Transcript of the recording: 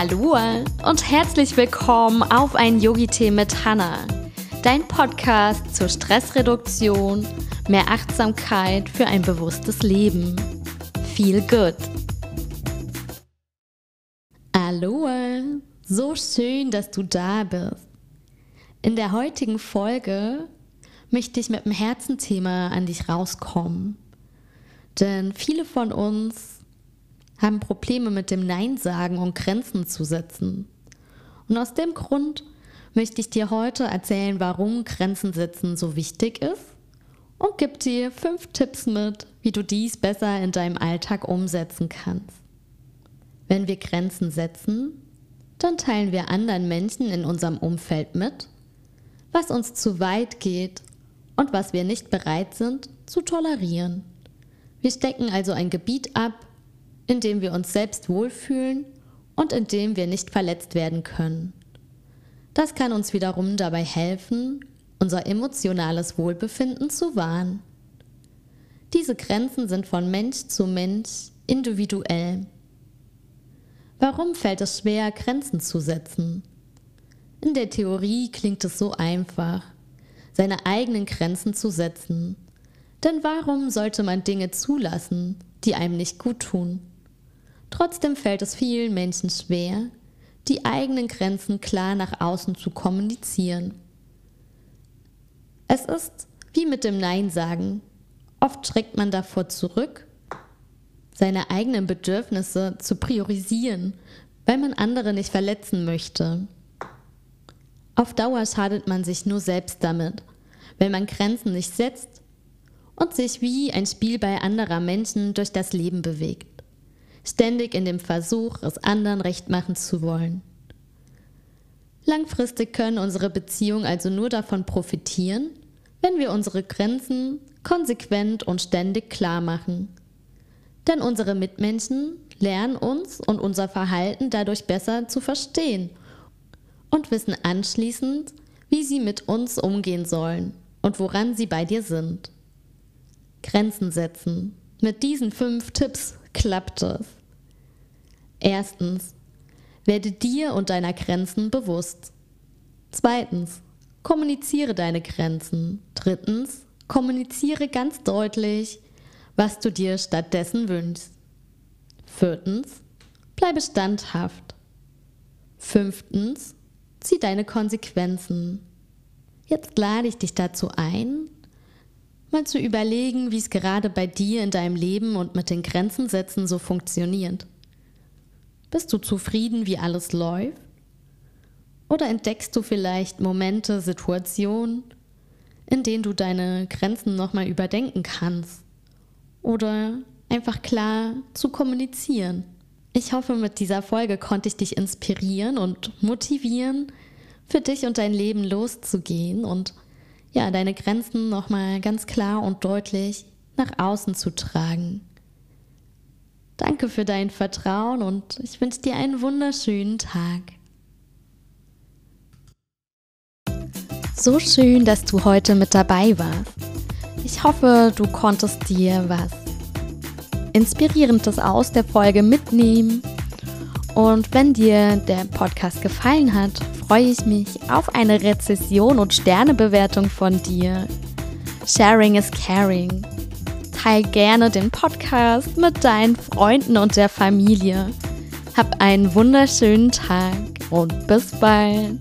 Hallo und herzlich willkommen auf ein Yogi-Tee mit Hanna, dein Podcast zur Stressreduktion, mehr Achtsamkeit für ein bewusstes Leben. Feel good. Hallo, so schön, dass du da bist. In der heutigen Folge möchte ich mit einem Herzenthema an dich rauskommen. Denn viele von uns haben Probleme mit dem Nein sagen und Grenzen zu setzen. Und aus dem Grund möchte ich dir heute erzählen, warum Grenzen setzen so wichtig ist und gebe dir fünf Tipps mit, wie du dies besser in deinem Alltag umsetzen kannst. Wenn wir Grenzen setzen, dann teilen wir anderen Menschen in unserem Umfeld mit, was uns zu weit geht und was wir nicht bereit sind zu tolerieren. Wir stecken also ein Gebiet ab, in dem wir uns selbst wohlfühlen und in dem wir nicht verletzt werden können. Das kann uns wiederum dabei helfen, unser emotionales Wohlbefinden zu wahren. Diese Grenzen sind von Mensch zu Mensch individuell. Warum fällt es schwer, Grenzen zu setzen? In der Theorie klingt es so einfach, seine eigenen Grenzen zu setzen. Denn warum sollte man Dinge zulassen, die einem nicht gut tun? Trotzdem fällt es vielen Menschen schwer, die eigenen Grenzen klar nach außen zu kommunizieren. Es ist wie mit dem Nein sagen. Oft schreckt man davor zurück, seine eigenen Bedürfnisse zu priorisieren, weil man andere nicht verletzen möchte. Auf Dauer schadet man sich nur selbst damit, wenn man Grenzen nicht setzt und sich wie ein Spielball anderer Menschen durch das Leben bewegt ständig in dem Versuch, es anderen recht machen zu wollen. Langfristig können unsere Beziehungen also nur davon profitieren, wenn wir unsere Grenzen konsequent und ständig klar machen. Denn unsere Mitmenschen lernen uns und unser Verhalten dadurch besser zu verstehen und wissen anschließend, wie sie mit uns umgehen sollen und woran sie bei dir sind. Grenzen setzen. Mit diesen fünf Tipps klappt es. Erstens, werde dir und deiner Grenzen bewusst. Zweitens, kommuniziere deine Grenzen. Drittens, kommuniziere ganz deutlich, was du dir stattdessen wünschst. Viertens, bleibe standhaft. Fünftens, zieh deine Konsequenzen. Jetzt lade ich dich dazu ein, mal zu überlegen, wie es gerade bei dir in deinem Leben und mit den Grenzen setzen so funktioniert. Bist du zufrieden, wie alles läuft? Oder entdeckst du vielleicht Momente, Situationen, in denen du deine Grenzen nochmal überdenken kannst? Oder einfach klar zu kommunizieren? Ich hoffe, mit dieser Folge konnte ich dich inspirieren und motivieren, für dich und dein Leben loszugehen und ja, deine Grenzen nochmal ganz klar und deutlich nach außen zu tragen. Danke für dein Vertrauen und ich wünsche dir einen wunderschönen Tag. So schön, dass du heute mit dabei warst. Ich hoffe, du konntest dir was Inspirierendes aus der Folge mitnehmen. Und wenn dir der Podcast gefallen hat, freue ich mich auf eine Rezession und Sternebewertung von dir. Sharing is caring teil gerne den Podcast mit deinen Freunden und der Familie. Hab einen wunderschönen Tag und bis bald.